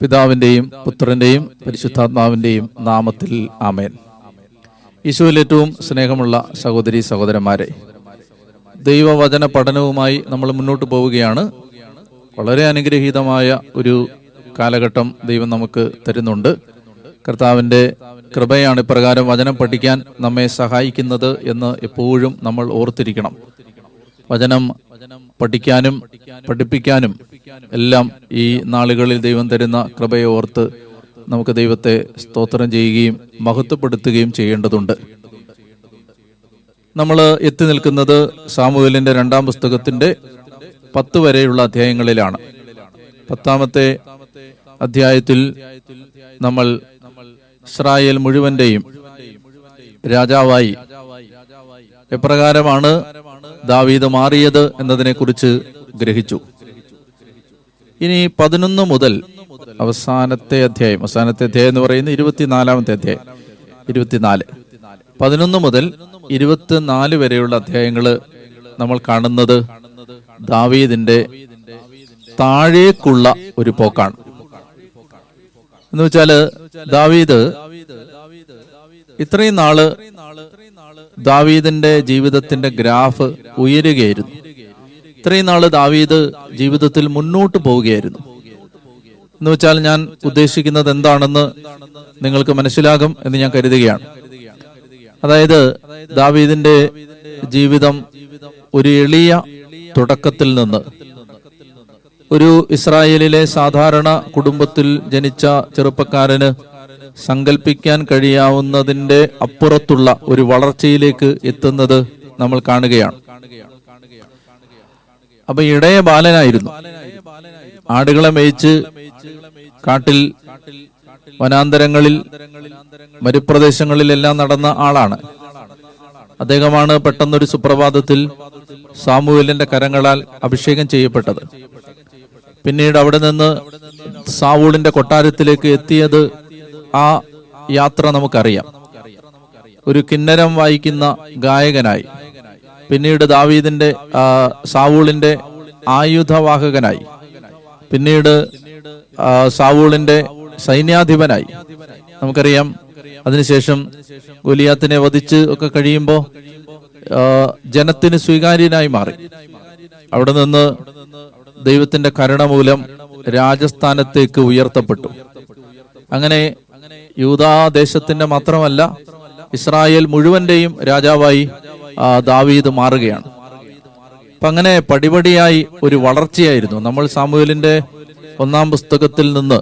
പിതാവിന്റെയും പുത്രന്റെയും പരിശുദ്ധാത്മാവിന്റെയും നാമത്തിൽ ആമേൻ. ഈശോയിൽ ഏറ്റവും സ്നേഹമുള്ള സഹോദരി സഹോദരന്മാരെ ദൈവവചന പഠനവുമായി നമ്മൾ മുന്നോട്ട് പോവുകയാണ്. വളരെ അനുഗ്രഹീതമായ ഒരു കാലഘട്ടം ദൈവം നമുക്ക് തരുന്നുണ്ട്. കർത്താവിന്റെ കൃപയാണ് ഇപ്രകാരം വചനം പഠിക്കാൻ നമ്മെ സഹായിക്കുന്നത് എന്ന് എപ്പോഴും നമ്മൾ ഓർത്തിരിക്കണം. വചനം പഠിക്കാനും പഠിപ്പിക്കാനും എല്ലാം ഈ നാളുകളിൽ ദൈവം തരുന്ന കൃപയെ ഓർത്ത് നമുക്ക് ദൈവത്തെ സ്തോത്രം ചെയ്യുകയും മഹത്വപ്പെടുത്തുകയും ചെയ്യേണ്ടതുണ്ട്. നമ്മൾ എത്തി നിൽക്കുന്നത് സാമുവേലിന്റെ രണ്ടാം പുസ്തകത്തിന്റെ പത്ത് വരെയുള്ള അധ്യായങ്ങളിലാണ്. പത്താമത്തെ അധ്യായത്തിൽ നമ്മൾ ഇസ്രായേൽ മുഴുവന്റെയും രാജാവായി. എപ്രകാരമാണ് ദാവീദ് മാറിയത് എന്നതിനെ കുറിച്ച് ഗ്രഹിച്ചു. ഇനി പതിനൊന്ന് മുതൽ അവസാനത്തെ അധ്യായം. അവസാനത്തെ അധ്യായം എന്ന് പറയുന്നത് ഇരുപത്തിനാലാമത്തെ അധ്യായം. ഇരുപത്തിനാല്. പതിനൊന്ന് മുതൽ ഇരുപത്തിനാല് വരെയുള്ള അധ്യായങ്ങൾ നമ്മൾ കാണുന്നത് ദാവീദിന്റെ താഴേക്കുള്ള ഒരു പോക്കാണ്. എന്ന് വെച്ചാൽ ദാവീദ് ഇത്രയും നാൾ ദാവീദിന്റെ ജീവിതത്തിന്റെ ഗ്രാഫ് ഉയരുകയായിരുന്നു. ഇത്രയും നാൾ ദാവീദ് ജീവിതത്തിൽ മുന്നോട്ട് പോവുകയായിരുന്നു. എന്ന് വെച്ചാൽ ഞാൻ ഉദ്ദേശിക്കുന്നത് എന്താണെന്ന് നിങ്ങൾക്ക് മനസ്സിലാകും എന്ന് ഞാൻ കരുതുകയാണ്. അതായത് ദാവീദിന്റെ ജീവിതം ഒരു എളിയ തുടക്കത്തിൽ നിന്ന് ഒരു ഇസ്രായേലിലെ സാധാരണ കുടുംബത്തിൽ ജനിച്ച ചെറുപ്പക്കാരന് സങ്കല്പിക്കാൻ കഴിയാവുന്നതിന്റെ അപ്പുറത്തുള്ള ഒരു വളർച്ചയിലേക്ക് എത്തുന്നത് നമ്മൾ കാണുകയാണ്. അപ്പൊ ഇടയ ബാലനായിരുന്നു. ആടുകളെ മേയിച്ച് കാട്ടിൽ വനാന്തരങ്ങളിൽ മരുപ്രദേശങ്ങളിലെല്ലാം നടന്ന ആളാണ്. അദ്ദേഹമാണ് പെട്ടെന്നൊരു സുപ്രഭാതത്തിൽ സാമുവേലിന്റെ കരങ്ങളാൽ അഭിഷേകം ചെയ്യപ്പെട്ടത്. പിന്നീട് അവിടെ നിന്ന് സാവൂളിന്റെ കൊട്ടാരത്തിലേക്ക് എത്തിയത് ആ യാത്ര നമുക്കറിയാം. ഒരു കിന്നരം വായിക്കുന്ന ഗായകനായി പിന്നീട് ദാവീദിന്റെ സാവൂളിന്റെ ആയുധവാഹകനായി പിന്നീട് സാവൂളിന്റെ സൈന്യാധിപനായി. നമുക്കറിയാം അതിനുശേഷം ഗുലിയാത്തിനെ വധിച്ച് ഒക്കെ കഴിയുമ്പോൾ ജനത്തിന് സ്വീകാര്യനായി മാറി. അവിടെ നിന്ന് ദൈവത്തിന്റെ കരുണ മൂലം രാജസ്ഥാനത്തേക്ക് ഉയർത്തപ്പെട്ടു. അങ്ങനെ യൂതാദേശത്തിന്റെ മാത്രമല്ല ഇസ്രായേൽ മുഴുവന്റെയും രാജാവായി ദാവീദ് മാറുകയാണ്. അപ്പൊ അങ്ങനെ പടിപടിയായി ഒരു വളർച്ചയായിരുന്നു. നമ്മൾ സാമൂഹലിന്റെ ഒന്നാം പുസ്തകത്തിൽ നിന്ന്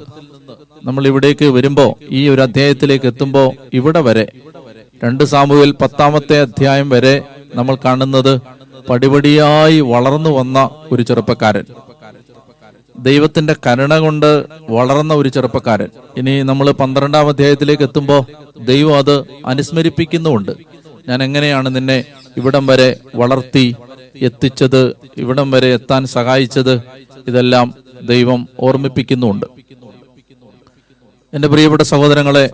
നമ്മൾ ഇവിടേക്ക് വരുമ്പോ ഈ ഒരു അധ്യായത്തിലേക്ക് എത്തുമ്പോ ഇവിടെ വരെ രണ്ട് സാമുവേൽ പത്താമത്തെ അധ്യായം വരെ നമ്മൾ കാണുന്നത് പടിപടിയായി വളർന്നു വന്ന ഒരു ചെറുപ്പക്കാരൻ. ദൈവത്തിന്റെ കരുണ കൊണ്ട് വളർന്ന ഒരു ചെറുപ്പക്കാരൻ. ഇനി നമ്മൾ പന്ത്രണ്ടാം അധ്യായത്തിലേക്ക് എത്തുമ്പോൾ ദൈവം അത് അനുസ്മരിപ്പിക്കുന്നുമുണ്ട്. ഞാൻ എങ്ങനെയാണ് നിന്നെ ഇവിടം വരെ വളർത്തി എത്തിച്ചത് ഇവിടം വരെ എത്താൻ സഹായിച്ചത്? ഇതെല്ലാം ദൈവം ഓർമ്മിപ്പിക്കുന്നുമുണ്ട്. എന്റെ പ്രിയപ്പെട്ട സഹോദരങ്ങളെ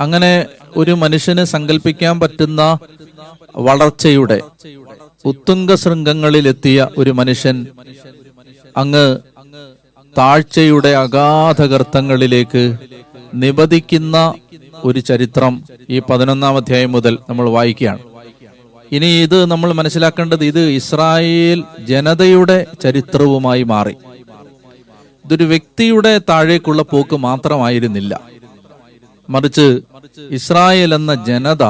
അങ്ങനെ ഒരു മനുഷ്യന് സങ്കല്പിക്കാൻ പറ്റുന്ന വളർച്ചയുടെ ഉത്തുംഗ ശൃംഗങ്ങളിലെത്തിയ ഒരു മനുഷ്യൻ അങ്ങ് താഴ്ചയുടെ അഗാധഗർത്തങ്ങളിലേക്ക് നിബദിക്കുന്ന ഒരു ചരിത്രം ഈ പതിനൊന്നാം അധ്യായം മുതൽ നമ്മൾ വായിക്കുകയാണ്. ഇനി ഇത് നമ്മൾ മനസ്സിലാക്കേണ്ടത് ഇത് ഇസ്രായേൽ ജനതയുടെ ചരിത്രവുമായി മാറി. ഇതൊരു വ്യക്തിയുടെ താഴേക്കുള്ള പോക്ക് മാത്രമായിരുന്നില്ല. മറിച്ച് ഇസ്രായേൽ എന്ന ജനത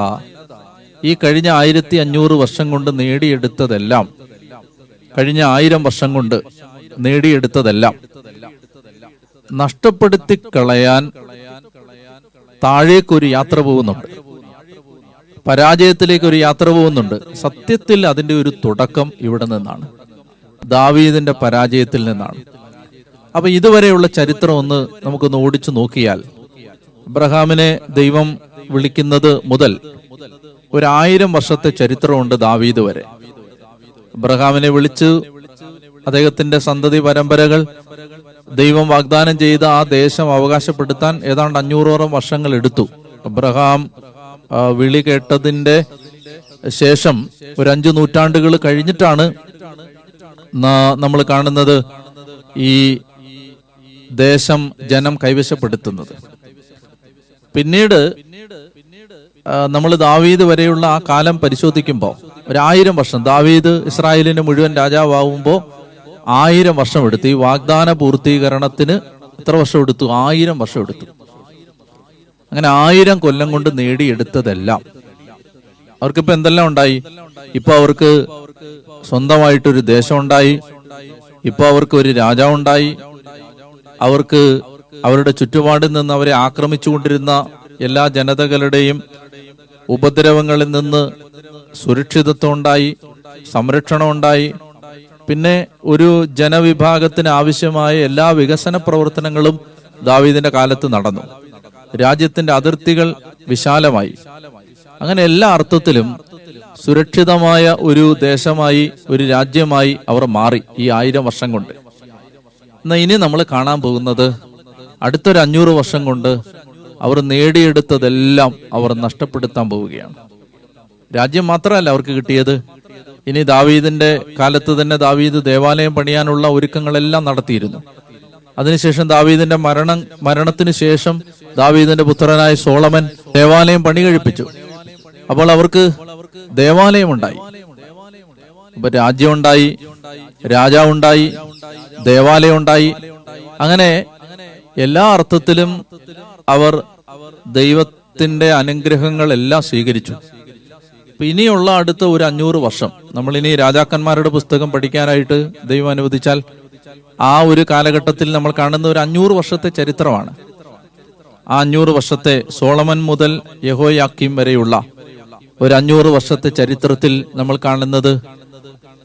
ഈ കഴിഞ്ഞ ആയിരത്തി അഞ്ഞൂറ് വർഷം കൊണ്ട് നേടിയെടുത്തതെല്ലാം കഴിഞ്ഞ ആയിരം വർഷം കൊണ്ട് നേടിയെടുത്തതെല്ലാം. നഷ്ടപ്പെടുത്തി കളയാൻ താഴേക്കൊരു യാത്ര പോകുന്നുണ്ട്. പരാജയത്തിലേക്ക് ഒരു യാത്ര പോകുന്നുണ്ട്. സത്യത്തിൽ അതിന്റെ ഒരു തുടക്കം ഇവിടെ നിന്നാണ്. ദാവീദിന്റെ പരാജയത്തിൽ നിന്നാണ്. അപ്പൊ ഇതുവരെയുള്ള ചരിത്രം ഒന്ന് നമുക്കൊന്ന് ഓടിച്ചു നോക്കിയാൽ അബ്രഹാമിനെ ദൈവം വിളിക്കുന്നത് മുതൽ ഒരായിരം വർഷത്തെ ചരിത്രമുണ്ട് ദാവീദ് വരെ. അബ്രഹാമിനെ വിളിച്ചു അദ്ദേഹത്തിന്റെ സന്തതി പരമ്പരകൾ ദൈവം വാഗ്ദാനം ചെയ്ത ആ ദേശം അവകാശപ്പെടുത്താൻ ഏതാണ്ട് അഞ്ഞൂറോളം വർഷങ്ങൾ എടുത്തു. അബ്രഹാം വിളി കേട്ടതിന്റെ ശേഷം ഒരു അഞ്ചു നൂറ്റാണ്ടുകൾ കഴിഞ്ഞിട്ടാണ് നമ്മൾ കാണുന്നത് ഈ ദേശം ജനം കൈവശപ്പെടുത്തുന്നത്. പിന്നീട് നമ്മൾ ദാവീദ് വരെയുള്ള ആ കാലം പരിശോധിക്കുമ്പോൾ ഒരായിരം വർഷം ദാവീദ് ഇസ്രായേലിന് മുഴുവൻ രാജാവാകുമ്പോൾ ആയിരം വർഷം എടുത്തു. ഈ വാഗ്ദാന പൂർത്തീകരണത്തിന് എത്ര വർഷം എടുത്തു? ആയിരം വർഷം എടുത്തു. അങ്ങനെ ആയിരം കൊല്ലം കൊണ്ട് നേടിയെടുത്തതെല്ലാം. അവർക്കിപ്പോ എന്തെല്ലാം ഉണ്ടായി? ഇപ്പൊ അവർക്ക് സ്വന്തമായിട്ടൊരു ദേശം ഉണ്ടായി ഇപ്പൊ അവർക്ക് ഒരു രാജാവുണ്ടായി. അവർക്ക് അവരുടെ ചുറ്റുപാടിൽ നിന്ന് അവരെ ആക്രമിച്ചുകൊണ്ടിരുന്ന എല്ലാ ജനതകളുടെയും ഉപദ്രവങ്ങളിൽ നിന്ന് സുരക്ഷിതത്വം ഉണ്ടായി സംരക്ഷണം ഉണ്ടായി. പിന്നെ ഒരു ജനവിഭാഗത്തിന് ആവശ്യമായ എല്ലാ വികസന പ്രവർത്തനങ്ങളും ദാവീദിന്റെ കാലത്ത് നടന്നു. രാജ്യത്തിന്റെ അതിർത്തികൾ വിശാലമായി. അങ്ങനെ എല്ലാ അർത്ഥത്തിലും സുരക്ഷിതമായ ഒരു ദേശമായി ഒരു രാജ്യമായി അവർ മാറി ഈ ആയിരം വർഷം കൊണ്ട്. എന്നാൽ ഇനി നമ്മൾ കാണാൻ പോകുന്നത് അടുത്തൊരു അഞ്ഞൂറ് വർഷം കൊണ്ട് അവർ നേടിയെടുത്തതെല്ലാം അവർ നഷ്ടപ്പെടുത്താൻ പോവുകയാണ്. രാജ്യം മാത്രമല്ല അവർക്ക് കിട്ടിയത് ഇനി ദാവീദിന്റെ കാലത്ത് തന്നെ ദാവീദ് ദേവാലയം പണിയാനുള്ള ഒരുക്കങ്ങളെല്ലാം നടത്തിയിരുന്നു. അതിനുശേഷം ദാവീദിന്റെ മരണം മരണത്തിന് ശേഷം ദാവീദിന്റെ പുത്രനായ സോളമൻ ദേവാലയം പണി കഴിപ്പിച്ചു. അപ്പോൾ അവർക്ക് ദേവാലയം ഉണ്ടായി അപ്പൊ രാജ്യം ഉണ്ടായി രാജാവുണ്ടായി ദേവാലയം ഉണ്ടായി അങ്ങനെ എല്ലാ അർത്ഥത്തിലും അവർ ദൈവത്തിന്റെ അനുഗ്രഹങ്ങളെല്ലാം സ്വീകരിച്ചു. ഇനിയുള്ള അടുത്ത ഒരു അഞ്ഞൂറ് വർഷം നമ്മൾ ഇനി രാജാക്കന്മാരുടെ പുസ്തകം പഠിക്കാനായിട്ട് ദൈവം അനുവദിച്ചാൽ ആ ഒരു കാലഘട്ടത്തിൽ നമ്മൾ കാണുന്ന ഒരു അഞ്ഞൂറ് വർഷത്തെ ചരിത്രമാണ്. ആ അഞ്ഞൂറ് വർഷത്തെ സോളമൻ മുതൽ യഹോയാക്കിം വരെയുള്ള ഒരു അഞ്ഞൂറ് വർഷത്തെ ചരിത്രത്തിൽ നമ്മൾ കാണുന്നത്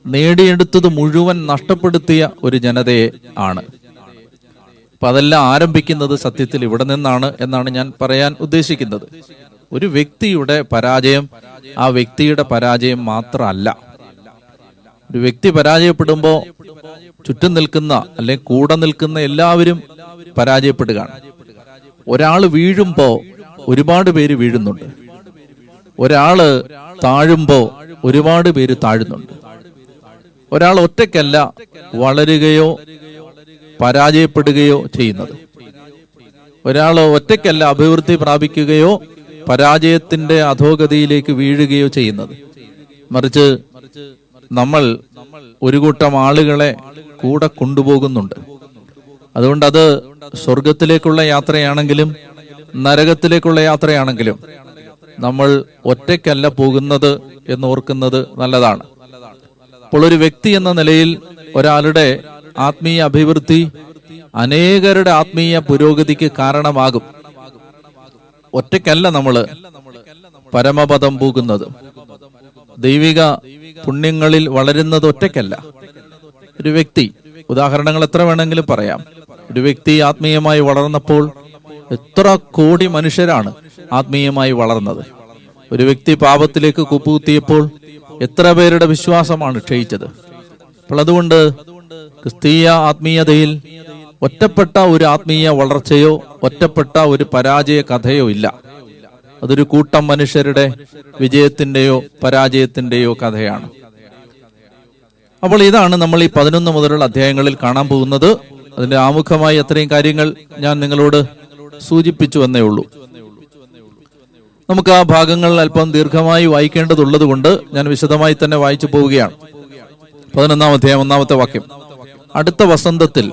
നേടിയെടുത്തത് മുഴുവൻ നഷ്ടപ്പെടുത്തിയ ഒരു ജനതയെ ആണ്. അപ്പൊ അതെല്ലാം ആരംഭിക്കുന്നത് സത്യത്തിൽ ഇവിടെ നിന്നാണ് എന്നാണ് ഞാൻ പറയാൻ ഉദ്ദേശിക്കുന്നത്. ഒരു വ്യക്തിയുടെ പരാജയം ആ വ്യക്തിയുടെ പരാജയം മാത്രമല്ല. ഒരു വ്യക്തി പരാജയപ്പെടുമ്പോൾ ചുറ്റും നിൽക്കുന്ന അല്ലെങ്കിൽ കൂടെ നിൽക്കുന്ന എല്ലാവരും പരാജയപ്പെടുകയാണ്. ഒരാൾ വീഴുമ്പോ ഒരുപാട് പേര് വീഴുന്നുണ്ട്. ഒരാൾ താഴുമ്പോ ഒരുപാട് പേര് താഴുന്നുണ്ട്. ഒരാൾ ഒറ്റയ്ക്കല്ല വളരുകയോ പരാജയപ്പെടുകയോ ചെയ്യുന്നത്. ഒരാൾ ഒറ്റയ്ക്കല്ല അഭിവൃദ്ധി പ്രാപിക്കുകയോ പരാജയത്തിന്റെ അധോഗതിയിലേക്ക് വീഴുകയോ ചെയ്യുന്നത്. മറിച്ച് നമ്മൾ ഒരു കൂട്ടം ആളുകളെ കൂടെ കൊണ്ടുപോകുന്നുണ്ട്. അതുകൊണ്ട് അത് സ്വർഗത്തിലേക്കുള്ള യാത്രയാണെങ്കിലും നരകത്തിലേക്കുള്ള യാത്രയാണെങ്കിലും നമ്മൾ ഒറ്റയ്ക്കല്ല പോകുന്നത് എന്ന് ഓർക്കുന്നത് നല്ലതാണ്. അപ്പോൾ ഒരു വ്യക്തി എന്ന നിലയിൽ ഒരാളുടെ ആത്മീയ അഭിവൃദ്ധി അനേകരുടെ ആത്മീയ പുരോഗതിക്ക് കാരണമാകും. ഒറ്റയ്ക്കല്ല നമ്മൾ പരമപദം പോകുന്നത് ദൈവിക പുണ്യങ്ങളിൽ വളരുന്നത് ഒറ്റയ്ക്കല്ല. ഒരു വ്യക്തി ഉദാഹരണങ്ങൾ എത്ര വേണമെങ്കിലും പറയാം. ഒരു വ്യക്തി ആത്മീയമായി വളർന്നപ്പോൾ എത്ര കോടി മനുഷ്യരാണ് ആത്മീയമായി വളർന്നത്. ഒരു വ്യക്തി പാപത്തിലേക്ക് കുപ്പുകുത്തിയപ്പോൾ എത്ര പേരുടെ വിശ്വാസമാണ് ക്ഷയിച്ചത്. അപ്പോൾ അതുകൊണ്ട് ക്രിസ്തീയ ആത്മീയതയിൽ ഒറ്റപ്പെട്ട ഒരു ആത്മീയ വളർച്ചയോ ഒറ്റപ്പെട്ട ഒരു പരാജയ കഥയോ ഇല്ല. അതൊരു കൂട്ടം മനുഷ്യരുടെ വിജയത്തിന്റെയോ പരാജയത്തിന്റെയോ കഥയാണ്. അപ്പോൾ ഇതാണ് നമ്മൾ ഈ പതിനൊന്ന് മുതലുള്ള അധ്യായങ്ങളിൽ കാണാൻ പോകുന്നത്. അതിന്റെ ആമുഖമായി അത്രയും കാര്യങ്ങൾ ഞാൻ നിങ്ങളോട് സൂചിപ്പിച്ചു എന്നേ ഉള്ളൂ. നമുക്ക് ആ ഭാഗങ്ങൾ അല്പം ദീർഘമായി വായിക്കേണ്ടതുള്ളത് കൊണ്ട് ഞാൻ വിശദമായി തന്നെ വായിച്ചു പോവുകയാണ്. പതിനൊന്നാം അധ്യായം ഒന്നാമത്തെ വാക്യം. അടുത്ത വസന്തത്തിൽ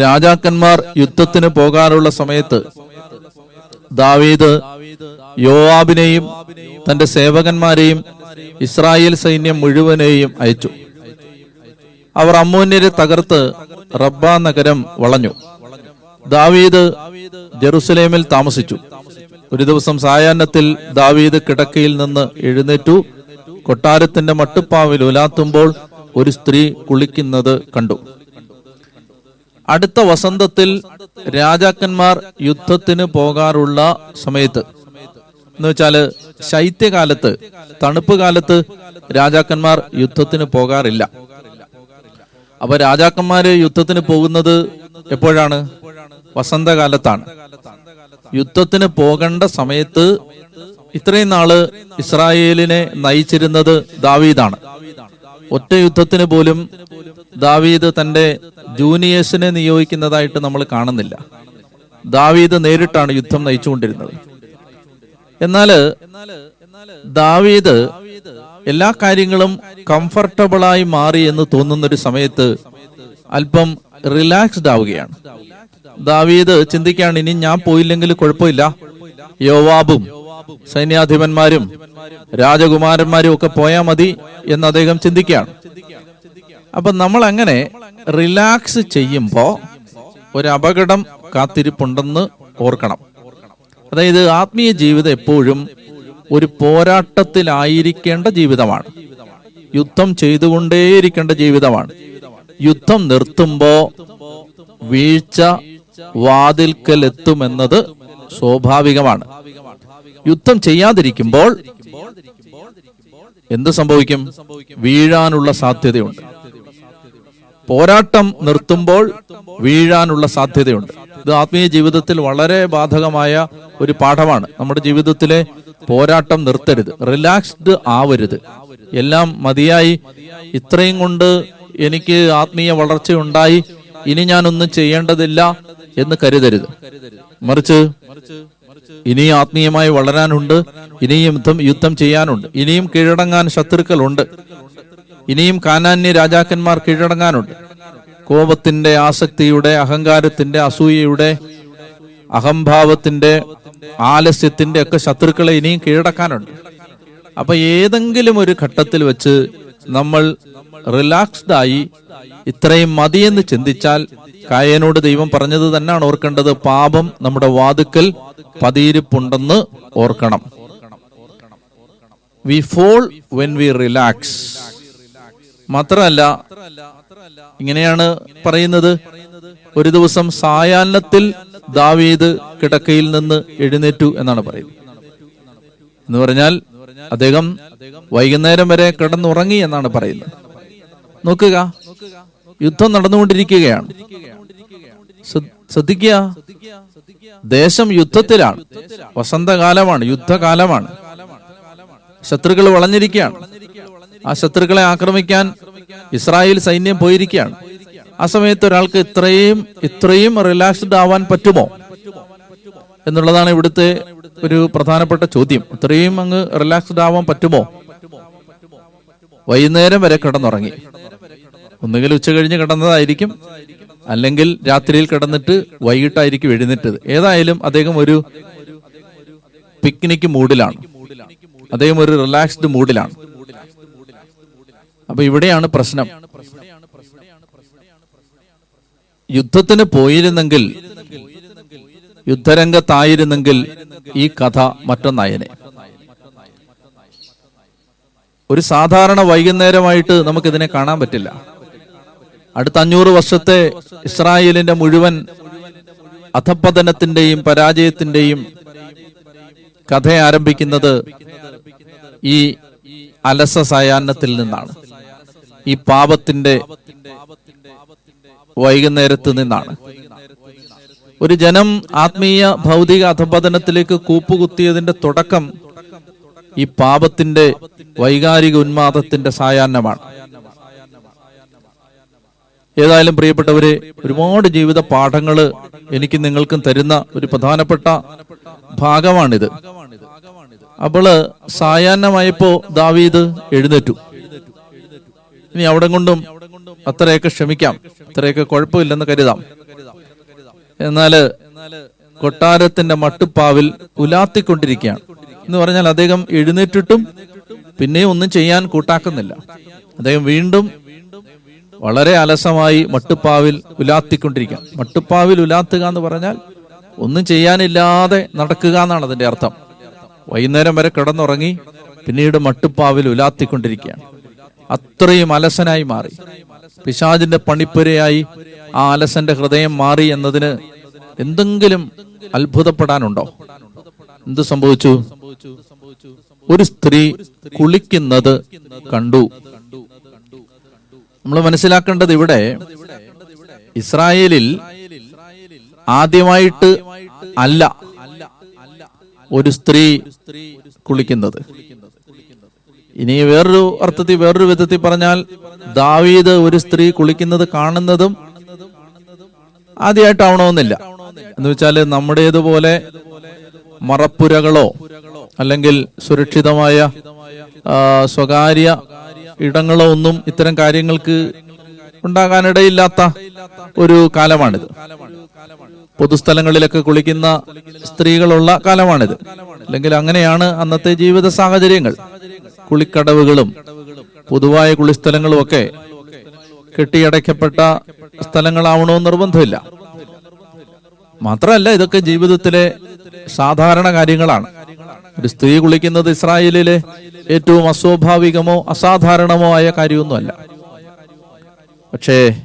രാജാക്കന്മാർ യുദ്ധത്തിന് പോകാനുള്ള സമയത്ത് ദാവീദ് യോവാബിനെയും തന്റെ സേവകന്മാരെയും ഇസ്രായേൽ സൈന്യം മുഴുവനെയും അയച്ചു. അവർ അമ്മൂന്യരെ തകർത്ത് റബ്ബ നഗരം വളഞ്ഞു. ദാവീദ് ജെറുസലേമിൽ താമസിച്ചു. ഒരു ദിവസം സായാഹ്നത്തിൽ ദാവീദ് കിടക്കയിൽ നിന്ന് എഴുന്നേറ്റു. കൊട്ടാരത്തിന്റെ മട്ടുപ്പാവിൽ ഉലാത്തുമ്പോൾ ഒരു സ്ത്രീ കുളിക്കുന്നത് കണ്ടു. അടുത്ത വസന്തത്തിൽ രാജാക്കന്മാർ യുദ്ധത്തിന് പോകാറുള്ള സമയത്ത്. എന്ന് വെച്ചാൽ ശൈത്യകാലത്ത് തണുപ്പ് കാലത്ത് രാജാക്കന്മാർ യുദ്ധത്തിന് പോകാറില്ല. അപ്പൊ രാജാക്കന്മാര് യുദ്ധത്തിന് പോകുന്നത് എപ്പോഴാണ്? വസന്തകാലത്താണ്. യുദ്ധത്തിന് പോകേണ്ട സമയത്ത് ഇത്രയും നാൾ ഇസ്രായേലിനെ നയിച്ചിരുന്നത് ദാവീദാണ്. ഒറ്റ യുദ്ധത്തിന് പോലും ദാവീദ് തന്റെ ജൂനിയേഴ്സിനെ നിയോഗിക്കുന്നതായിട്ട് നമ്മൾ കാണുന്നില്ല. ദാവീദ് നേരിട്ടാണ് യുദ്ധം നയിച്ചുകൊണ്ടിരുന്നത്. എന്നാൽ ദാവീദ് എല്ലാ കാര്യങ്ങളും കംഫർട്ടബിളായി മാറി എന്ന് തോന്നുന്ന ഒരു സമയത്ത് അല്പം റിലാക്സ്ഡ് ആവുകയാണ്. ദാവീദ് ചിന്തിക്കുകയാണ് ഇനി ഞാൻ പോയില്ലെങ്കിൽ കുഴപ്പമില്ല. യോവാബും സൈന്യാധിപന്മാരും രാജകുമാരന്മാരും ഒക്കെ പോയാൽ മതി എന്ന് അദ്ദേഹം ചിന്തിക്കുകയാണ്. അപ്പൊ നമ്മൾ അങ്ങനെ റിലാക്സ് ചെയ്യുമ്പോ ഒരു അപകടം കാത്തിരിപ്പുണ്ടെന്ന് ഓർക്കണം. അതായത് ആത്മീയ ജീവിതം എപ്പോഴും ഒരു പോരാട്ടത്തിലായിരിക്കേണ്ട ജീവിതമാണ്. യുദ്ധം ചെയ്തുകൊണ്ടേയിരിക്കേണ്ട ജീവിതമാണ്. യുദ്ധം നിർത്തുമ്പോ വീഴ്ച വാതിൽക്കൽ എത്തുമെന്നത് സ്വാഭാവികമാണ്. യുദ്ധം ചെയ്യാതിരിക്കുമ്പോൾ എന്ത് സംഭവിക്കും? വീഴാനുള്ള സാധ്യതയുണ്ട്. പോരാട്ടം നിർത്തുമ്പോൾ വീഴാനുള്ള സാധ്യതയുണ്ട്. ഇത് ആത്മീയ ജീവിതത്തിൽ വളരെ ബാധകമായ ഒരു പാഠമാണ്. നമ്മുടെ ജീവിതത്തിലെ പോരാട്ടം നിർത്തരുത്. റിലാക്സ്ഡ് ആവരുത്. എല്ലാം മതിയായി. ഇത്രയും കൊണ്ട് എനിക്ക് ആത്മീയ വളർച്ചയുണ്ടായി. ഇനി ഞാനൊന്നും ചെയ്യേണ്ടതില്ല എന്ന് കരുതരുത്. മറിച്ച് ഇനിയും ആത്മീയമായി വളരാനുണ്ട്. ഇനിയും യുദ്ധം യുദ്ധം ചെയ്യാനുണ്ട്. ഇനിയും കീഴടങ്ങാൻ ശത്രുക്കളുണ്ട്. ഇനിയും കാനാന്യ രാജാക്കന്മാർ കീഴടങ്ങാനുണ്ട്. കോപത്തിന്റെ ആസക്തിയുടെ അഹങ്കാരത്തിന്റെ അസൂയയുടെ അഹംഭാവത്തിന്റെ ആലസ്യത്തിന്റെ ഒക്കെ ശത്രുക്കളെ ഇനിയും കീഴടക്കാനുണ്ട്. അപ്പൊ ഏതെങ്കിലും ഒരു ഘട്ടത്തിൽ വെച്ച് നമ്മൾ റിലാക്സ്ഡ് ആയി ഇത്രയും മതിയെന്ന് ചിന്തിച്ചാൽ കായനോട് ദൈവം പറഞ്ഞത് തന്നെയാണ് ഓർക്കേണ്ടത്. പാപം നമ്മുടെ വാതുക്കൽ പതിയിരിപ്പുണ്ടെന്ന് ഓർക്കണം. We fall when we relax മാത്രമല്ല ഇങ്ങനെയാണ് പറയുന്നത്. ഒരു ദിവസം സായാഹ്നത്തിൽ ദാവീദ് കിടക്കയിൽ നിന്ന് എഴുന്നേറ്റു എന്നാണ് പറയുന്നത്. എന്ന് പറഞ്ഞാൽ അദ്ദേഹം വൈകുന്നേരം വരെ കിടന്നുറങ്ങി എന്നാണ് പറയുന്നത്. നോക്കുക. യുദ്ധം നടന്നുകൊണ്ടിരിക്കുകയാണ്. ശ്രദ്ധ- ശ്രദ്ധിക്കുക. ദേശം യുദ്ധത്തിലാണ്. വസന്തകാലമാണ്. യുദ്ധകാലമാണ്. ശത്രുക്കൾ വളഞ്ഞിരിക്കുകയാണ്. ആ ശത്രുക്കളെ ആക്രമിക്കാൻ ഇസ്രായേൽ സൈന്യം പോയിരിക്കുകയാണ്. ആ സമയത്ത് ഒരാൾക്ക് ഇത്രയും ഇത്രയും റിലാക്സ്ഡ് ആവാൻ പറ്റുമോ? എന്നുള്ളതാണ് ഇവിടുത്തെ ഒരു പ്രധാനപ്പെട്ട ചോദ്യം. ഇത്രയും അങ്ങ് റിലാക്സ്ഡ് ആവാൻ പറ്റുമോ? വൈകുന്നേരം വരെ കിടന്നുറങ്ങി. ഒന്നുകിൽ ഉച്ച കഴിഞ്ഞ് കിടന്നതായിരിക്കും. അല്ലെങ്കിൽ രാത്രിയിൽ കിടന്നിട്ട് വൈകിട്ടായിരിക്കും എഴുന്നേറ്റത്. ഏതായാലും അദ്ദേഹം ഒരു പിക്നിക് മൂഡിലാണ് അദ്ദേഹം ഒരു റിലാക്സ്ഡ് മൂഡിലാണ് അപ്പൊ ഇവിടെയാണ് പ്രശ്നം. യുദ്ധത്തിന് പോയിരുന്നെങ്കിൽ യുദ്ധരംഗത്തായിരുന്നെങ്കിൽ ഈ കഥ മറ്റൊന്നായനെ. ഒരു സാധാരണ വൈകുന്നേരമായിട്ട് നമുക്കിതിനെ കാണാൻ പറ്റില്ല. അടുത്ത അഞ്ഞൂറ് വർഷത്തെ ഇസ്രായേലിന്റെ മുഴുവൻ അധപ്പതനത്തിന്റെയും പരാജയത്തിന്റെയും കഥ ആരംഭിക്കുന്നത് ഈ അലസ സയാന്നത്തിൽ നിന്നാണ്. ഈ പാപത്തിന്റെ വൈകുന്നേരത്ത് നിന്നാണ്. ഒരു ജനം ആത്മീയ ഭൗതിക അധപതനത്തിലേക്ക് കൂപ്പുകുത്തിയതിന്റെ തുടക്കം ഈ പാപത്തിന്റെ വൈകാരിക ഉന്മാദത്തിന്റെ സായാഹ്നമാണ്. ഏതായാലും പ്രിയപ്പെട്ടവരെ ഒരുപാട് ജീവിത പാഠങ്ങൾ എനിക്ക് നിങ്ങൾക്കും തരുന്ന ഒരു പ്രധാനപ്പെട്ട ഭാഗമാണിത്. അപ്പോൾ സായാഹ്നമായപ്പോ ദാവീദ് എഴുന്നേറ്റു. ഇനി അവിടെ കൊണ്ടും അത്രയൊക്കെ ക്ഷമിക്കാം. അത്രയൊക്കെ കുഴപ്പമില്ലെന്ന് കരുതാം. എന്നാൽ കൊട്ടാരത്തിന്റെ മട്ടുപ്പാവിൽ ഉലാത്തിക്കൊണ്ടിരിക്കുകയാണ്. എന്ന് പറഞ്ഞാൽ അദ്ദേഹം എഴുന്നേറ്റിട്ടും പിന്നെയും ഒന്നും ചെയ്യാൻ കൂട്ടാക്കുന്നില്ല. അദ്ദേഹം വീണ്ടും വളരെ അലസമായി മട്ടുപ്പാവിൽ ഉലാത്തിക്കൊണ്ടിരിക്കുക മട്ടുപ്പാവിൽ ഉലാത്തുക എന്ന് പറഞ്ഞാൽ ഒന്നും ചെയ്യാനില്ലാതെ നടക്കുക എന്നാണ് അതിന്റെ അർത്ഥം. വൈകുന്നേരം വരെ കിടന്നുറങ്ങി പിന്നീട് മട്ടുപ്പാവിൽ ഉലാത്തിക്കൊണ്ടിരിക്കുകയാണ്. അത്രയും അലസനായി മാറി. പിശാജിന്റെ പണിപ്പുരയായി ആ അലസന്റെ ഹൃദയം മാറി എന്നതിന് എന്തെങ്കിലും അത്ഭുതപ്പെടാനുണ്ടോ? എന്ത് സംഭവിച്ചു? ഒരു സ്ത്രീ കുളിക്കുന്നത് കണ്ടു. നമ്മൾ മനസ്സിലാക്കേണ്ടത് ഇവിടെ ഇസ്രായേലിൽ ആദ്യമായിട്ട് അല്ല ഒരു സ്ത്രീ കുളിക്കുന്നത്. ഇനി വേറൊരു അർത്ഥത്തിൽ വേറൊരു വിധത്തിൽ പറഞ്ഞാൽ ദാവീദ് ഒരു സ്ത്രീ കുളിക്കുന്നത് കാണുന്നതും ആദ്യമായിട്ടാവണമെന്നില്ല. എന്ന് വെച്ചാൽ നമ്മുടേതുപോലെ മറപ്പുരകളോ അല്ലെങ്കിൽ സുരക്ഷിതമായ സ്വകാര്യ ഇടങ്ങളോ ഒന്നും ഇത്തരം കാര്യങ്ങൾക്ക് ഉണ്ടാകാനിടയില്ലാത്ത ഒരു കാലമാണിത്. പൊതുസ്ഥലങ്ങളിലൊക്കെ കുളിക്കുന്ന സ്ത്രീകളുള്ള കാലമാണിത്. അല്ലെങ്കിൽ അങ്ങനെയാണ് അന്നത്തെ ജീവിത സാഹചര്യങ്ങൾ. കുളിക്കടവുകളും പൊതുവായ കുളിസ്ഥലങ്ങളും ഒക്കെ കെട്ടിയടയ്ക്കപ്പെട്ട സ്ഥലങ്ങളാവണമെന്ന് നിർബന്ധമില്ല. മാത്രമല്ല ഇതൊക്കെ ജീവിതത്തിലെ സാധാരണ കാര്യങ്ങളാണ്. ഒരു സ്ത്രീ കുളിക്കുന്നത് ഇസ്രായേലിലെ ഏറ്റവും അസ്വാഭാവികമോ അസാധാരണമോ ആയ കാര്യമൊന്നുമല്ല. പക്ഷേ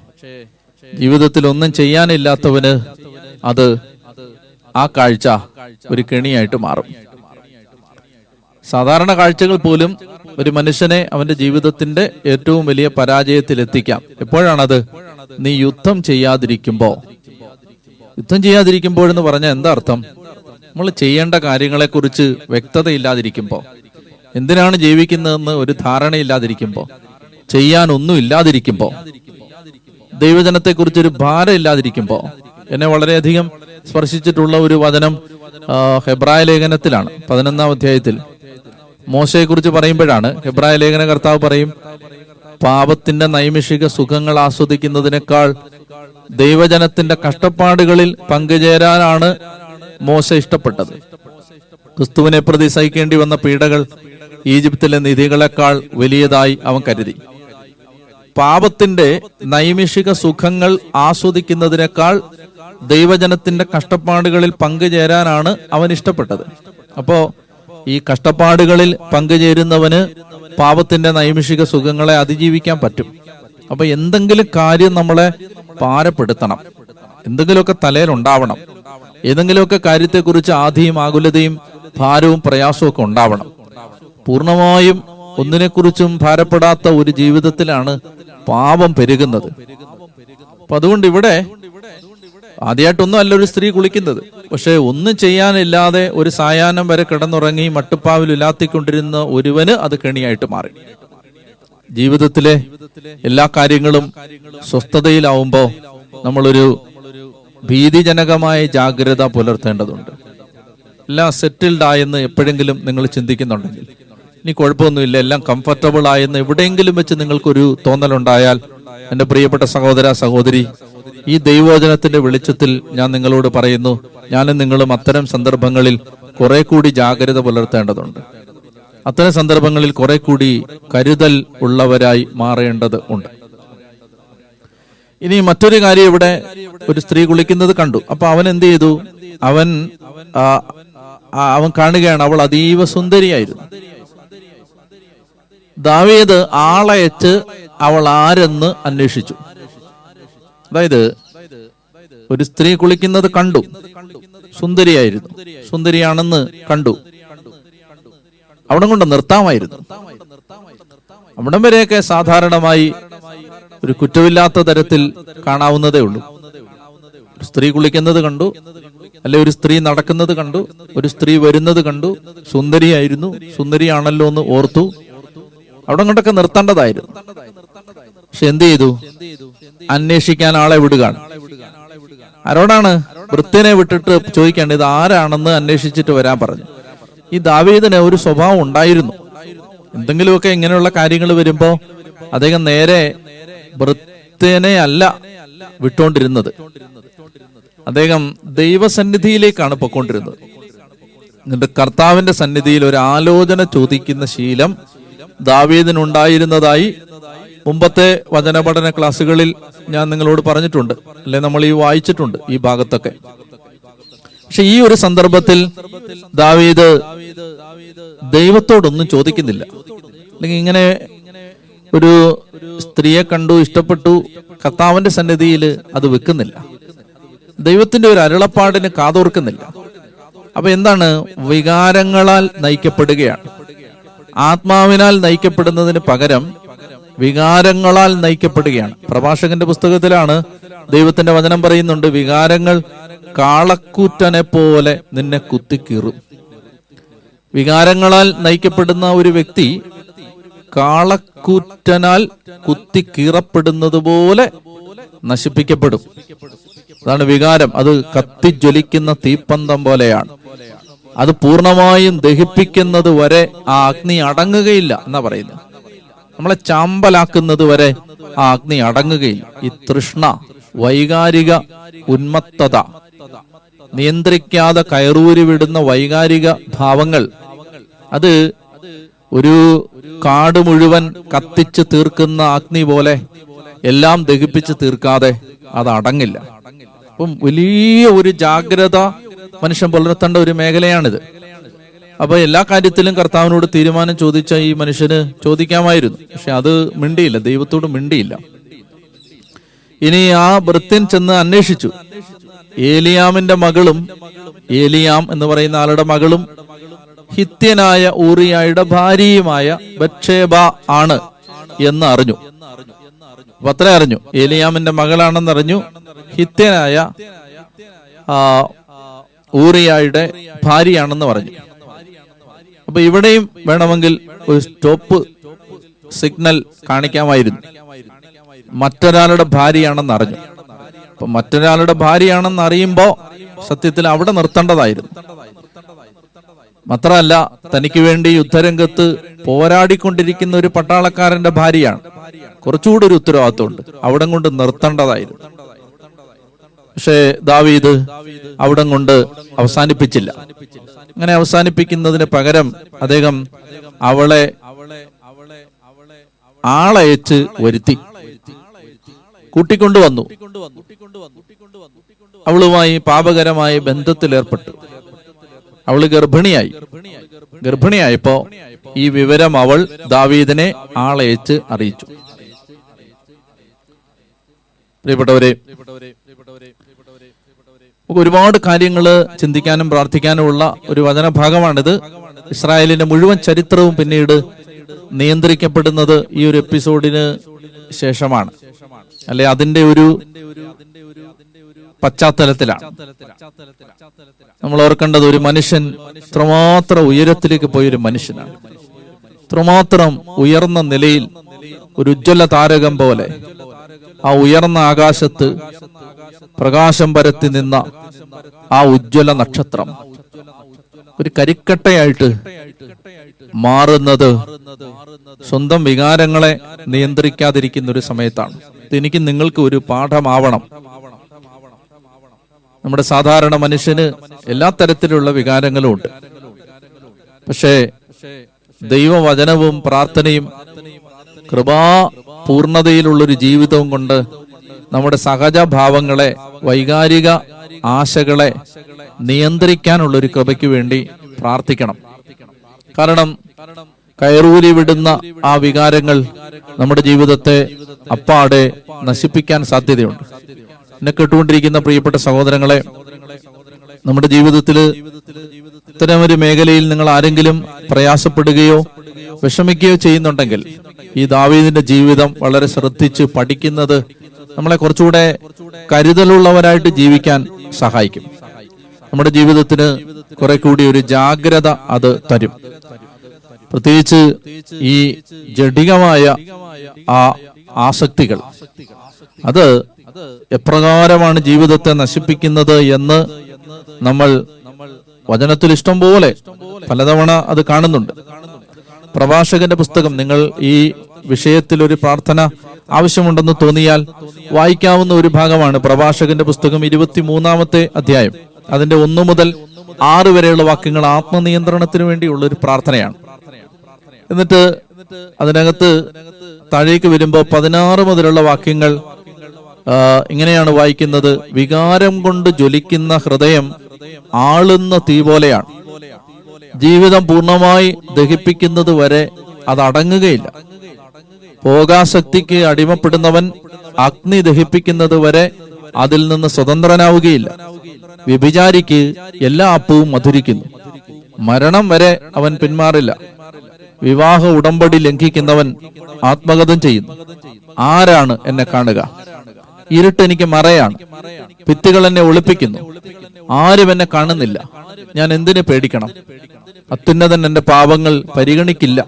ജീവിതത്തിൽ ഒന്നും ചെയ്യാനില്ലാത്തവന് അത് ആ കാഴ്ച ഒരു കെണിയായിട്ട് മാറും. സാധാരണ കാഴ്ചകൾ പോലും ഒരു മനുഷ്യനെ അവന്റെ ജീവിതത്തിന്റെ ഏറ്റവും വലിയ പരാജയത്തിൽ എത്തിക്കാം എപ്പോഴാണത്? നീ യുദ്ധം ചെയ്യാതിരിക്കുമ്പോ യുദ്ധം ചെയ്യാതിരിക്കുമ്പോഴെന്ന് പറഞ്ഞാൽ എന്താ അർത്ഥം? നമ്മൾ ചെയ്യേണ്ട കാര്യങ്ങളെക്കുറിച്ച് വ്യക്തതയില്ലാതിരിക്കുമ്പോ എന്തിനാണ് ജീവിക്കുന്നതെന്ന് ഒരു ചെയ്യാൻ ഒന്നും ഇല്ലാതിരിക്കുമ്പോ ദൈവജനത്തെക്കുറിച്ച് ഒരു ഭാരം ഇല്ലാതിരിക്കുമ്പോ എന്നെ വളരെയധികം സ്പർശിച്ചിട്ടുള്ള ഒരു വചനം ഹെബ്രായ ലേഖനത്തിലാണ് പതിനൊന്നാം അധ്യായത്തിൽ. മോശയെ കുറിച്ച് പറയുമ്പോഴാണ് എബ്രായ ലേഖന കർത്താവ് പറയും പാപത്തിന്റെ നൈമിഷിക സുഖങ്ങൾ ആസ്വദിക്കുന്നതിനേക്കാൾ ദൈവജനത്തിന്റെ കഷ്ടപ്പാടുകളിൽ പങ്കുചേരാനാണ് മോശ ഇഷ്ടപ്പെട്ടത്. ക്രിസ്തുവിനെ പ്രതി സഹിക്കേണ്ടി വന്ന പീഡകൾ ഈജിപ്തിലെ നിധികളെക്കാൾ വലിയതായി അവൻ കരുതി. പാപത്തിന്റെ നൈമിഷിക സുഖങ്ങൾ ആസ്വദിക്കുന്നതിനേക്കാൾ ദൈവജനത്തിന്റെ കഷ്ടപ്പാടുകളിൽ പങ്കുചേരാനാണ് അവൻ ഇഷ്ടപ്പെട്ടത്. അപ്പോ ഈ കഷ്ടപ്പാടുകളിൽ പങ്കുചേരുന്നവന് പാപത്തിന്റെ നൈമിഷിക സുഖങ്ങളെ അതിജീവിക്കാൻ പറ്റും. അപ്പൊ എന്തെങ്കിലും കാര്യം നമ്മളെ പാരപ്പെടുത്തണം എന്തെങ്കിലുമൊക്കെ തലയിൽ ഉണ്ടാവണം ഏതെങ്കിലുമൊക്കെ കാര്യത്തെക്കുറിച്ച് ആധിയും ആകുലതയും ഭാരവും പ്രയാസവും ഒക്കെ ഉണ്ടാവണം. പൂർണമായും ഒന്നിനെക്കുറിച്ചും ഭാരപ്പെടാത്ത ഒരു ജീവിതത്തിലാണ് പാപം പെരുകുന്നത്. അപ്പൊ അതുകൊണ്ട് ഇവിടെ ആദ്യമായിട്ടൊന്നും അല്ല ഒരു സ്ത്രീ കുളിക്കുന്നത്. പക്ഷെ ഒന്നും ചെയ്യാനില്ലാതെ ഒരു സായാഹ്നം വരെ കിടന്നുറങ്ങി മട്ടുപ്പാവിൽ ഉലാത്തിക്കൊണ്ടിരുന്ന ഒരുവന് അത് കെണിയായിട്ട് മാറി. ജീവിതത്തിലെ എല്ലാ കാര്യങ്ങളും സ്വസ്ഥതയിലാവുമ്പോ നമ്മളൊരു ഭീതിജനകമായ ജാഗ്രത പുലർത്തേണ്ടതുണ്ട്. എല്ലാം സെറ്റിൽഡ് ആയെന്ന് എപ്പോഴെങ്കിലും നിങ്ങൾ ചിന്തിക്കുന്നുണ്ടെങ്കിൽ ഇനി കുഴപ്പമൊന്നുമില്ല എല്ലാം കംഫർട്ടബിൾ ആയെന്ന് എവിടെയെങ്കിലും വെച്ച് നിങ്ങൾക്കൊരു തോന്നലുണ്ടായാൽ എന്റെ പ്രിയപ്പെട്ട സഹോദര സഹോദരി ഈ ദൈവോചനത്തിന്റെ വെളിച്ചത്തിൽ ഞാൻ നിങ്ങളോട് പറയുന്നു ഞാനും നിങ്ങളും അത്തരം സന്ദർഭങ്ങളിൽ കുറെ കൂടി ജാഗ്രത പുലർത്തേണ്ടതുണ്ട്. അത്തരം സന്ദർഭങ്ങളിൽ കുറെ കൂടി കരുതൽ ഉള്ളവരായി മാറേണ്ടത് ഉണ്ട്. ഇനി മറ്റൊരു കാര്യം ഇവിടെ ഒരു സ്ത്രീ കുളിക്കുന്നത് കണ്ടു. അപ്പൊ അവൻ എന്ത് ചെയ്തു? അവൻ അവൻ കാണുകയാണ് അവൾ അതീവ സുന്ദരിയായിരുന്നു. ദാവീദ് ആളയച്ച് അവൾ ആരെന്ന് അന്വേഷിച്ചു. അതായത് ഒരു സ്ത്രീ കുളിക്കുന്നത് കണ്ടു. സുന്ദരിയായിരുന്നു. സുന്ദരിയാണെന്ന് കണ്ടു. അവിടെ കൊണ്ട് നിർത്താമായിരുന്നു. അവിടം വരെയൊക്കെ സാധാരണമായി ഒരു കുറ്റമില്ലാത്ത തരത്തിൽ കാണാവുന്നതേ ഉള്ളൂ. സ്ത്രീ കുളിക്കുന്നത് കണ്ടു അല്ലെ ഒരു സ്ത്രീ നടക്കുന്നത് കണ്ടു ഒരു സ്ത്രീ വരുന്നത് കണ്ടു സുന്ദരിയായിരുന്നു സുന്ദരിയാണല്ലോ എന്ന് ഓർത്തു അവിടെ കൊണ്ടൊക്കെ നിർത്തേണ്ടതായിരുന്നു. പക്ഷെ എന്ത് ചെയ്തു? അന്വേഷിക്കാൻ ആളെ വിടുകയാണ്. ആരോടാണ്? വൃത്തിനെ വിട്ടിട്ട് ചോദിക്കേണ്ടത് ഇത് ആരാണെന്ന് അന്വേഷിച്ചിട്ട് വരാൻ പറഞ്ഞു. ഈ ദാവീദിന് ഒരു സ്വഭാവം ഉണ്ടായിരുന്നു. എന്തെങ്കിലുമൊക്കെ ഇങ്ങനെയുള്ള കാര്യങ്ങൾ വരുമ്പോ അദ്ദേഹം നേരെ വൃത്തിനെ അല്ല വിട്ടോണ്ടിരുന്നത്. അദ്ദേഹം ദൈവസന്നിധിയിലേക്കാണ് പൊക്കോണ്ടിരുന്നത് എന്നിട്ട് കർത്താവിന്റെ സന്നിധിയിൽ ഒരു ആലോചന ചോദിക്കുന്ന ശീലം ദാവീദിനുണ്ടായിരുന്നതായി മുമ്പത്തെ വചനപഠന ക്ലാസ്സുകളിൽ ഞാൻ നിങ്ങളോട് പറഞ്ഞിട്ടുണ്ട് അല്ലെ നമ്മൾ ഈ വായിച്ചിട്ടുണ്ട് ഈ ഭാഗത്തൊക്കെ. പക്ഷെ ഈ ഒരു സന്ദർഭത്തിൽ ദാവീദ് ദൈവത്തോടൊന്നും ചോദിക്കുന്നില്ല. അല്ലെങ്കിൽ ഇങ്ങനെ ഒരു സ്ത്രീയെ കണ്ടു ഇഷ്ടപ്പെട്ടു കർത്താവിന്റെ സന്നിധിയിൽ അത് വെക്കുന്നില്ല. ദൈവത്തിന്റെ ഒരു അരുളപ്പാടിന് കാതോർക്കുന്നില്ല. അപ്പൊ എന്താണ്? വികാരങ്ങളാൽ നയിക്കപ്പെടുകയാണ്. ആത്മാവിനാൽ നയിക്കപ്പെടുന്നതിന് പകരം വികാരങ്ങളാൽ നയിക്കപ്പെടുകയാണ്. പ്രഭാഷകന്റെ പുസ്തകത്തിലാണ് ദൈവത്തിന്റെ വചനം പറയുന്നുണ്ട് വികാരങ്ങൾ കാളക്കൂറ്റനെ പോലെ നിന്നെ കുത്തിക്കീറും. വികാരങ്ങളാൽ നയിക്കപ്പെടുന്ന ഒരു വ്യക്തി കാളക്കൂറ്റനാൽ കുത്തിക്കീറപ്പെടുന്നത് പോലെ നശിപ്പിക്കപ്പെടും. അതാണ് വികാരം. അത് കത്തിജ്വലിക്കുന്ന തീപ്പന്തം പോലെയാണ്. അത് പൂർണമായും ദഹിപ്പിക്കുന്നത് വരെ ആ അഗ്നി അടങ്ങുകയില്ല എന്നാ പറയുന്നത്. നമ്മളെ ചാമ്പലാക്കുന്നത് വരെ ആ അഗ്നി അടങ്ങുകയില്ല. ഈ തൃഷ്ണ വൈകാരിക ഉന്മത്തത നിയന്ത്രിക്കാതെ കയറൂരി വിടുന്ന വൈകാരിക ഭാവങ്ങൾ അത് ഒരു കാട് മുഴുവൻ കത്തിച്ച് തീർക്കുന്ന അഗ്നി പോലെ എല്ലാം ദഹിപ്പിച്ച് തീർക്കാതെ അത് അടങ്ങില്ല. അപ്പം വലിയ ഒരു ജാഗ്രത മനുഷ്യൻ പുലർത്തേണ്ട ഒരു മേഖലയാണിത്. അപ്പൊ എല്ലാ കാര്യത്തിലും കർത്താവിനോട് തീരുമാനം ചോദിച്ച ഈ മനുഷ്യന് ചോദിക്കാമായിരുന്നു. പക്ഷെ അത് മിണ്ടിയില്ല ദൈവത്തോട് മിണ്ടിയില്ല. ഇനി ആ ഭൃത്യൻ ചെന്ന് അന്വേഷിച്ചു. ഏലിയാമിന്റെ മകളും ഏലിയാം എന്ന് പറയുന്ന ആളുടെ മകളും ഹിത്യനായ ഊറിയായുടെ ഭാര്യയുമായ ബക്ഷേബ ആണ് എന്ന് അറിഞ്ഞു. അത്ര അറിഞ്ഞു. ഏലിയാമിന്റെ മകളാണെന്ന് അറിഞ്ഞു ഹിത്യനായ ഊറിയായുടെ ഭാര്യയാണെന്ന് പറഞ്ഞു. അപ്പൊ ഇവിടെയും വേണമെങ്കിൽ ഒരു സ്റ്റോപ്പ് സിഗ്നൽ കാണിക്കാമായിരുന്നു. മറ്റൊരാളുടെ ഭാര്യയാണെന്ന് അറിഞ്ഞു. അപ്പൊ മറ്റൊരാളുടെ ഭാര്യയാണെന്ന് അറിയുമ്പോ സത്യത്തിൽ അവിടെ നിർത്തേണ്ടതായിരുന്നു. മാത്രമല്ല തനിക്ക് വേണ്ടി യുദ്ധരംഗത്ത് പോരാടിക്കൊണ്ടിരിക്കുന്ന ഒരു പട്ടാളക്കാരന്റെ ഭാര്യയാണ്. കുറച്ചുകൂടി ഒരു ഉത്തരവാദിത്വമുണ്ട്. അവിടെ കൊണ്ട് നിർത്തേണ്ടതായിരുന്നു. പക്ഷേ ദാവീദ് അവിടം കൊണ്ട് അവസാനിപ്പിച്ചില്ല. അങ്ങനെ അവസാനിപ്പിക്കുന്നതിന് പകരം അദ്ദേഹം അവളെ ആളയച്ച് വരുത്തി. കൂട്ടിക്കൊണ്ടുവന്നു. അവളുമായി പാപകരമായ ബന്ധത്തിലേർപ്പെട്ടു. അവൾ ഗർഭിണിയായി. ഗർഭിണിയായപ്പോ ഈ വിവരം അവൾ ദാവീദിനെ ആളയച്ച് അറിയിച്ചു. പ്രിയപ്പെട്ടവരെ ഒരുപാട് കാര്യങ്ങൾ ചിന്തിക്കാനും പ്രാർത്ഥിക്കാനും ഉള്ള ഒരു വചനഭാഗമാണിത്. ഇസ്രായേലിന്റെ മുഴുവൻ ചരിത്രവും പിന്നീട് നിയന്ത്രിക്കപ്പെടുന്നത് ഈ ഒരു എപ്പിസോഡിന് ശേഷമാണ്. അല്ലെ അതിന്റെ ഒരു പശ്ചാത്തലത്തിലാണ്. നമ്മൾ ഓർക്കേണ്ടത് ഒരു മനുഷ്യൻ ഇത്രമാത്രം ഉയരത്തിലേക്ക് പോയൊരു മനുഷ്യനാണ്. ഇത്രമാത്രം ഉയർന്ന നിലയിൽ ഒരു ഉജ്ജ്വല താരകം പോലെ ആ ഉയർന്ന ആകാശത്ത് പ്രകാശം പരത്തി നിന്ന ആ ഉജ്ജ്വല നക്ഷത്രം. ഒരു കരിക്കട്ടയായിട്ട് മാറുന്നത് സ്വന്തം വികാരങ്ങളെ നിയന്ത്രിക്കാതിരിക്കുന്ന ഒരു സമയത്താണ് എനിക്ക് നിങ്ങൾക്ക് ഒരു പാഠമാവണം. നമ്മുടെ സാധാരണ മനുഷ്യന് എല്ലാ തരത്തിലുള്ള വികാരങ്ങളും ഉണ്ട്. പക്ഷേ ദൈവവചനവും പ്രാർത്ഥനയും കൃപാ പൂർണതയിലുള്ളൊരു ജീവിതവും കൊണ്ട് നമ്മുടെ സഹജഭാവങ്ങളെ വൈകാരിക ആശകളെ നിയന്ത്രിക്കാനുള്ള ഒരു കൃപയ്ക്ക് വേണ്ടി പ്രാർത്ഥിക്കണം. കാരണം കയറൂലി വിടുന്ന ആ വികാരങ്ങൾ നമ്മുടെ ജീവിതത്തെ അപ്പാടെ നശിപ്പിക്കാൻ സാധ്യതയുണ്ട്. എന്നെ കേട്ടുകൊണ്ടിരിക്കുന്ന പ്രിയപ്പെട്ട സഹോദരങ്ങളെ നമ്മുടെ ജീവിതത്തിൽ ഇത്തരമൊരു മേഖലയിൽ നിങ്ങൾ ആരെങ്കിലും പ്രയാസപ്പെടുകയോ വിഷമിക്കുകയോ ചെയ്യുന്നുണ്ടെങ്കിൽ ഈ ദാവീദിന്റെ ജീവിതം വളരെ ശ്രദ്ധിച്ച് പഠിക്കുന്നത് നമ്മളെ കുറച്ചുകൂടെ കരുതലുള്ളവരായിട്ട് ജീവിക്കാൻ സഹായിക്കും. നമ്മുടെ ജീവിതത്തിന് കുറെ കൂടി ഒരു ജാഗ്രത അത് തരും. പ്രത്യേകിച്ച് ഈ ജഡികമായ ആ ആസക്തികൾ. അത് എപ്രകാരമാണ് ജീവിതത്തെ നശിപ്പിക്കുന്നത് എന്ന് നമ്മൾ വചനത്തിൽ ഇഷ്ടം പോലെ പലതവണ അത് കാണുന്നുണ്ട്. പ്രഭാഷകന്റെ പുസ്തകം നിങ്ങൾ ഈ വിഷയത്തിൽ ഒരു പ്രാർത്ഥന ആവശ്യമുണ്ടെന്ന് തോന്നിയാൽ വായിക്കാവുന്ന ഒരു ഭാഗമാണ് പ്രഭാഷകന്റെ പുസ്തകം ഇരുപത്തിമൂന്നാമത്തെ അധ്യായം. അതിന്റെ ഒന്നു മുതൽ ആറ് വരെയുള്ള വാക്യങ്ങൾ ആത്മനിയന്ത്രണത്തിന് വേണ്ടിയുള്ള ഒരു പ്രാർത്ഥനയാണ്. എന്നിട്ട് അതിനകത്ത് താഴേക്ക് വരുമ്പോൾ പതിനാറ് മുതലുള്ള വാക്യങ്ങൾ ഇങ്ങനെയാണ് വായിക്കുന്നത് വികാരം കൊണ്ട് ജ്വലിക്കുന്ന ഹൃദയം ആളുന്ന തീ പോലെയാണ്. ജീവിതം പൂർണമായി ദഹിപ്പിക്കുന്നത് വരെ അത് അടങ്ങുകയില്ല. ഭോഗാസക്തിക്ക് അടിമപ്പെടുന്നവൻ അഗ്നി ദഹിപ്പിക്കുന്നത് വരെ അതിൽ നിന്ന് സ്വതന്ത്രനാവുകയില്ല. വ്യഭിചാരിക്ക് എല്ലാ അപ്പവും മധുരിക്കുന്നു. മരണം വരെ അവൻ പിന്മാറില്ല. വിവാഹ ഉടമ്പടി ലംഘിക്കുന്നവൻ ആത്മഗതം ചെയ്യുന്നു. ആരാണ് എന്നെ കാണുക? ഇരുട്ട് എനിക്ക് മറയാണ്. ഭിത്തികൾ എന്നെ ഒളിപ്പിക്കുന്നു. ആരും എന്നെ കാണുന്നില്ല. ഞാൻ എന്തിനു പേടിക്കണം? അത്യുന്നതൻ എന്റെ പാപങ്ങൾ പരിഗണിക്കില്ല.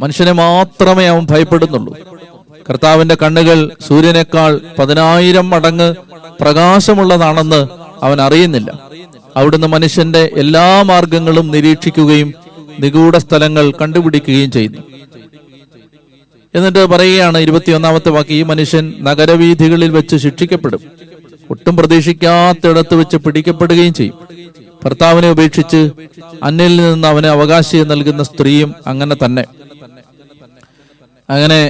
മനുഷ്യനെ മാത്രമേ അവൻ ഭയപ്പെടുന്നുള്ളൂ. കർത്താവിന്റെ കണ്ണുകൾ സൂര്യനേക്കാൾ പതിനായിരം മടങ്ങ് പ്രകാശമുള്ളതാണെന്ന് അവൻ അറിയുന്നില്ല. അവിടുന്ന് മനുഷ്യന്റെ എല്ലാ മാർഗങ്ങളും നിരീക്ഷിക്കുകയും നിഗൂഢ സ്ഥലങ്ങൾ കണ്ടുപിടിക്കുകയും ചെയ്യുന്നു. എന്നിട്ട് പറയുകയാണ് ഇരുപത്തിയൊന്നാമത്തെ വാക്ക് ഈ മനുഷ്യൻ നഗരവീഥികളിൽ വെച്ച് ശിക്ഷിക്കപ്പെടും. ഒട്ടും പ്രതീക്ഷിക്കാത്തിടത്ത് വെച്ച് പിടിക്കപ്പെടുകയും ചെയ്യും. ഭർത്താവിനെ ഉപേക്ഷിച്ച് അന്യയിൽ നിന്ന് അവന് അവകാശി നൽകുന്ന സ്ത്രീയും അങ്ങനെ തന്നെ. അങ്ങനെ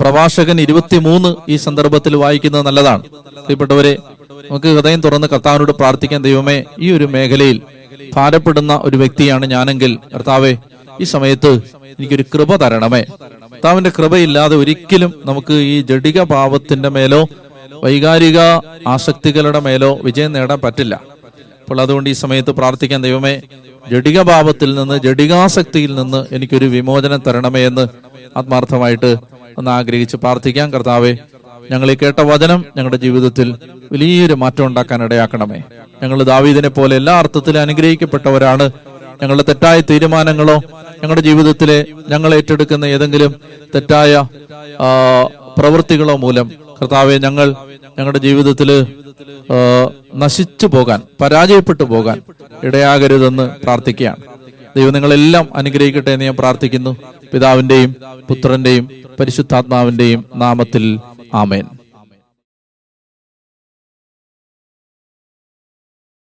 പ്രഭാഷകൻ ഇരുപത്തിമൂന്ന് ഈ സന്ദർഭത്തിൽ വായിക്കുന്നത് നല്ലതാണ്. പ്രിയപ്പെട്ടവരെ നമുക്ക് ഹൃദയം തുറന്ന് കർത്താവിനോട് പ്രാർത്ഥിക്കാൻ ദൈവമേ ഈ ഒരു മേഖലയിൽ ഭാരപ്പെടുന്ന ഒരു വ്യക്തിയാണ് ഞാനെങ്കിൽ കർത്താവെ ഈ സമയത്ത് എനിക്കൊരു കൃപ തരണമേ. കർത്താവിന്റെ കൃപയില്ലാതെ ഒരിക്കലും നമുക്ക് ഈ ജഡിക പാപത്തിന്റെ മേലോ വൈകാരിക ആസക്തികളുടെ മേലോ വിജയം നേടാൻ പറ്റില്ല. അപ്പോൾ അതുകൊണ്ട് ഈ സമയത്ത് പ്രാർത്ഥിക്കാൻ ദൈവമേ ജഡിക പാപത്തിൽ നിന്ന് ജഡികാസക്തിയിൽ നിന്ന് എനിക്കൊരു വിമോചനം തരണമേ എന്ന് ആത്മാർത്ഥമായിട്ട് ഒന്ന് ആഗ്രഹിച്ച് പ്രാർത്ഥിക്കാം. കർത്താവെ ഞങ്ങൾ ഈ കേട്ട വചനം ഞങ്ങളുടെ ജീവിതത്തിൽ വലിയൊരു മാറ്റം ഉണ്ടാക്കാൻ ഇടയാക്കണമേ ഞങ്ങൾ ദാവീദിനെ പോലെ എല്ലാ അർത്ഥത്തിലും അനുഗ്രഹിക്കപ്പെട്ടവരാണ്. ഞങ്ങളുടെ തെറ്റായ തീരുമാനങ്ങളോ ഞങ്ങളുടെ ജീവിതത്തിലെ ഞങ്ങൾ ഏറ്റെടുക്കുന്ന ഏതെങ്കിലും തെറ്റായ പ്രവൃത്തികളോ മൂലം കർത്താവെ ഞങ്ങൾ ഞങ്ങളുടെ ജീവിതത്തിൽ നശിച്ചു പോകാൻ പരാജയപ്പെട്ടു പോകാൻ ഇടയാകരുതെന്ന് പ്രാർത്ഥിക്കുകയാണ്. ദൈവം നിങ്ങളെല്ലാം അനുഗ്രഹിക്കട്ടെ എന്ന് ഞാൻ പ്രാർത്ഥിക്കുന്നു. പിതാവിന്റെയും പുത്രന്റെയും പരിശുദ്ധാത്മാവിന്റെയും നാമത്തിൽ ആമേൻ.